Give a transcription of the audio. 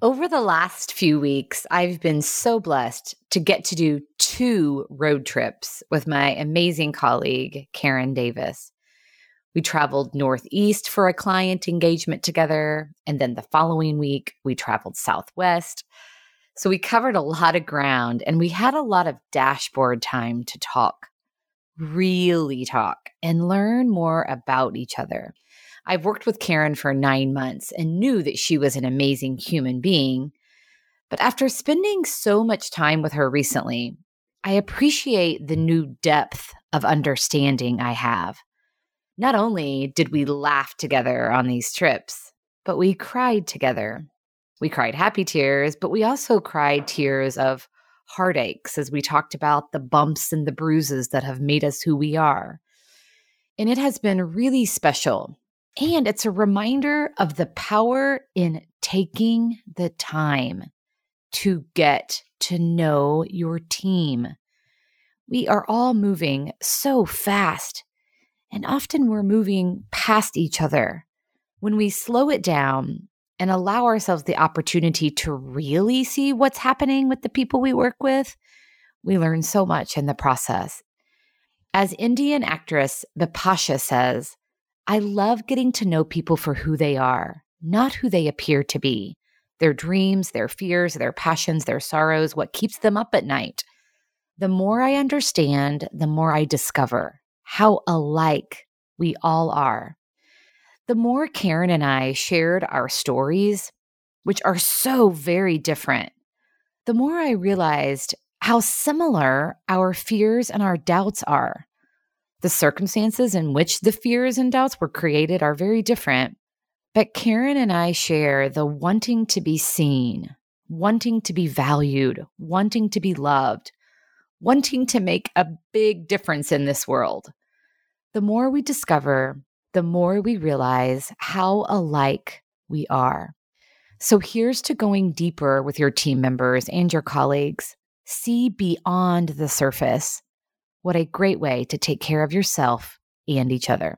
Over the last few weeks, I've been so blessed to get to do two road trips with my amazing colleague, Karen Davis. We traveled Northeast for a client engagement together, and then the following week, we traveled Southwest. So we covered a lot of ground and we had a lot of dashboard time to talk, really talk, and learn more about each other. I've worked with Karen for nine months and knew that she was an amazing human being. But after spending so much time with her recently, I appreciate the new depth of understanding I have. Not only did we laugh together on these trips, but we cried together. We cried happy tears, but we also cried tears of heartaches as we talked about the bumps and the bruises that have made us who we are. And it has been really special and it's a reminder of the power in taking the time to get to know your team. We are all moving so fast, and often we're moving past each other. When we slow it down and allow ourselves the opportunity to really see what's happening with the people we work with, we learn so much in the process. As Indian actress Bipasha says, I love getting to know people for who they are, not who they appear to be, their dreams, their fears, their passions, their sorrows, what keeps them up at night. The more I understand, the more I discover how alike we all are. The more Karen and I shared our stories, which are so very different, the more I realized how similar our fears and our doubts are. The circumstances in which the fears and doubts were created are very different. But Karen and I share the wanting to be seen, wanting to be valued, wanting to be loved, wanting to make a big difference in this world. The more we discover, the more we realize how alike we are. So here's to going deeper with your team members and your colleagues. See beyond the surface what a great way to take care of yourself and each other.